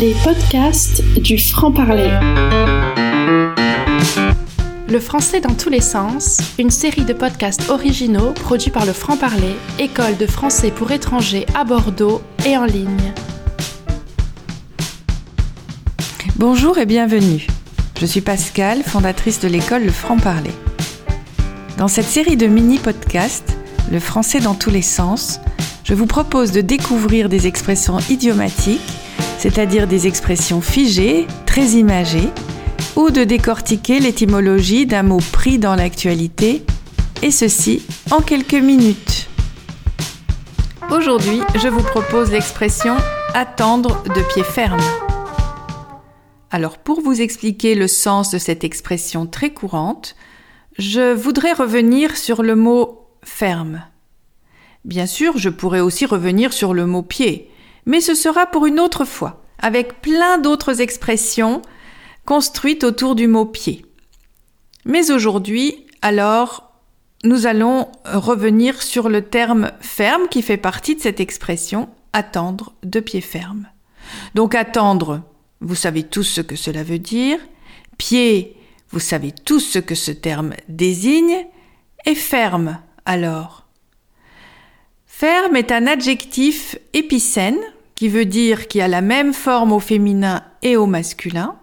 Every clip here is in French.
Les podcasts du franc-parler. Le français dans tous les sens, une série de podcasts originaux produits par le franc-parler, école de français pour étrangers à Bordeaux et en ligne. Bonjour et bienvenue. Je suis Pascal, fondatrice de l'école Le Franc-Parler. Dans cette série de mini-podcasts, Le français dans tous les sens, je vous propose de découvrir des expressions idiomatiques, c'est-à-dire des expressions figées, très imagées, ou de décortiquer l'étymologie d'un mot pris dans l'actualité, et ceci en quelques minutes. Aujourd'hui, je vous propose l'expression attendre de pied ferme. Alors pour vous expliquer le sens de cette expression très courante, je voudrais revenir sur le mot ferme. Bien sûr, je pourrais aussi revenir sur le mot pied, mais ce sera pour une autre fois, avec plein d'autres expressions construites autour du mot pied. Mais aujourd'hui, alors, nous allons revenir sur le terme ferme qui fait partie de cette expression attendre de pied ferme. Donc attendre, vous savez tous ce que cela veut dire. Pied, vous savez tous ce que ce terme désigne. Et ferme, alors. Ferme est un adjectif épicène qui veut dire qui a la même forme au féminin et au masculin,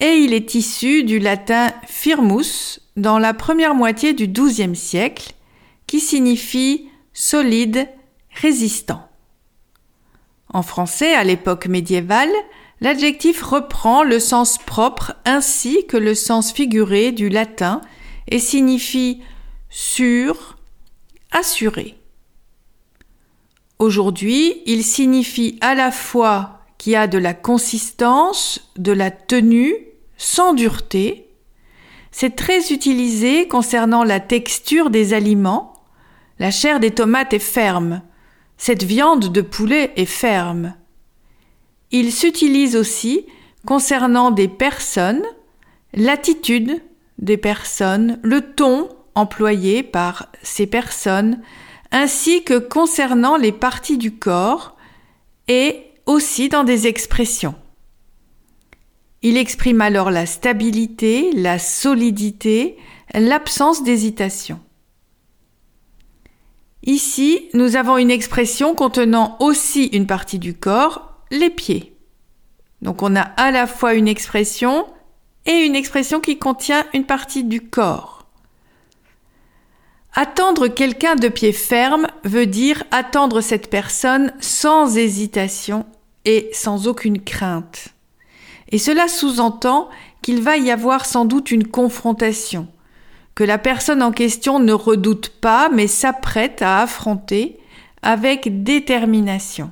et il est issu du latin firmus dans la première moitié du XIIe siècle, qui signifie solide, résistant. En français, à l'époque médiévale, l'adjectif reprend le sens propre ainsi que le sens figuré du latin et signifie sûr, assuré. Aujourd'hui, il signifie à la fois qu'il y a de la consistance, de la tenue, sans dureté. C'est très utilisé concernant la texture des aliments. La chair des tomates est ferme. Cette viande de poulet est ferme. Il s'utilise aussi concernant des personnes, l'attitude des personnes, le ton employé par ces personnes, ainsi que concernant les parties du corps et aussi dans des expressions. Il exprime alors la stabilité, la solidité, l'absence d'hésitation. Ici, nous avons une expression contenant aussi une partie du corps, les pieds. Donc on a à la fois une expression et une expression qui contient une partie du corps. Attendre quelqu'un de pied ferme veut dire attendre cette personne sans hésitation et sans aucune crainte. Et cela sous-entend qu'il va y avoir sans doute une confrontation, que la personne en question ne redoute pas mais s'apprête à affronter avec détermination.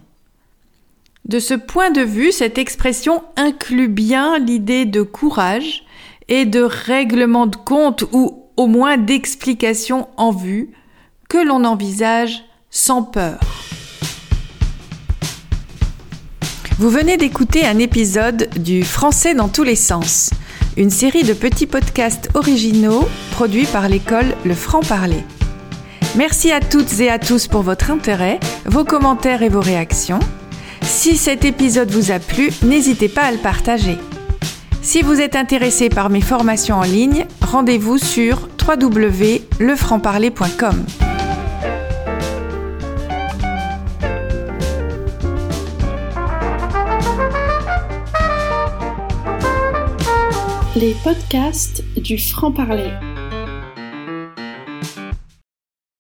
De ce point de vue, cette expression inclut bien l'idée de courage et de règlement de compte ou au moins d'explications en vue que l'on envisage sans peur. Vous venez d'écouter un épisode du Français dans tous les sens, une série de petits podcasts originaux produits par l'école Le Franc-Parler. Merci à toutes et à tous pour votre intérêt, vos commentaires et vos réactions. Si cet épisode vous a plu, n'hésitez pas à le partager. Si vous êtes intéressé par mes formations en ligne, rendez-vous sur www.lefrancparler.com. Les podcasts du franc-parler.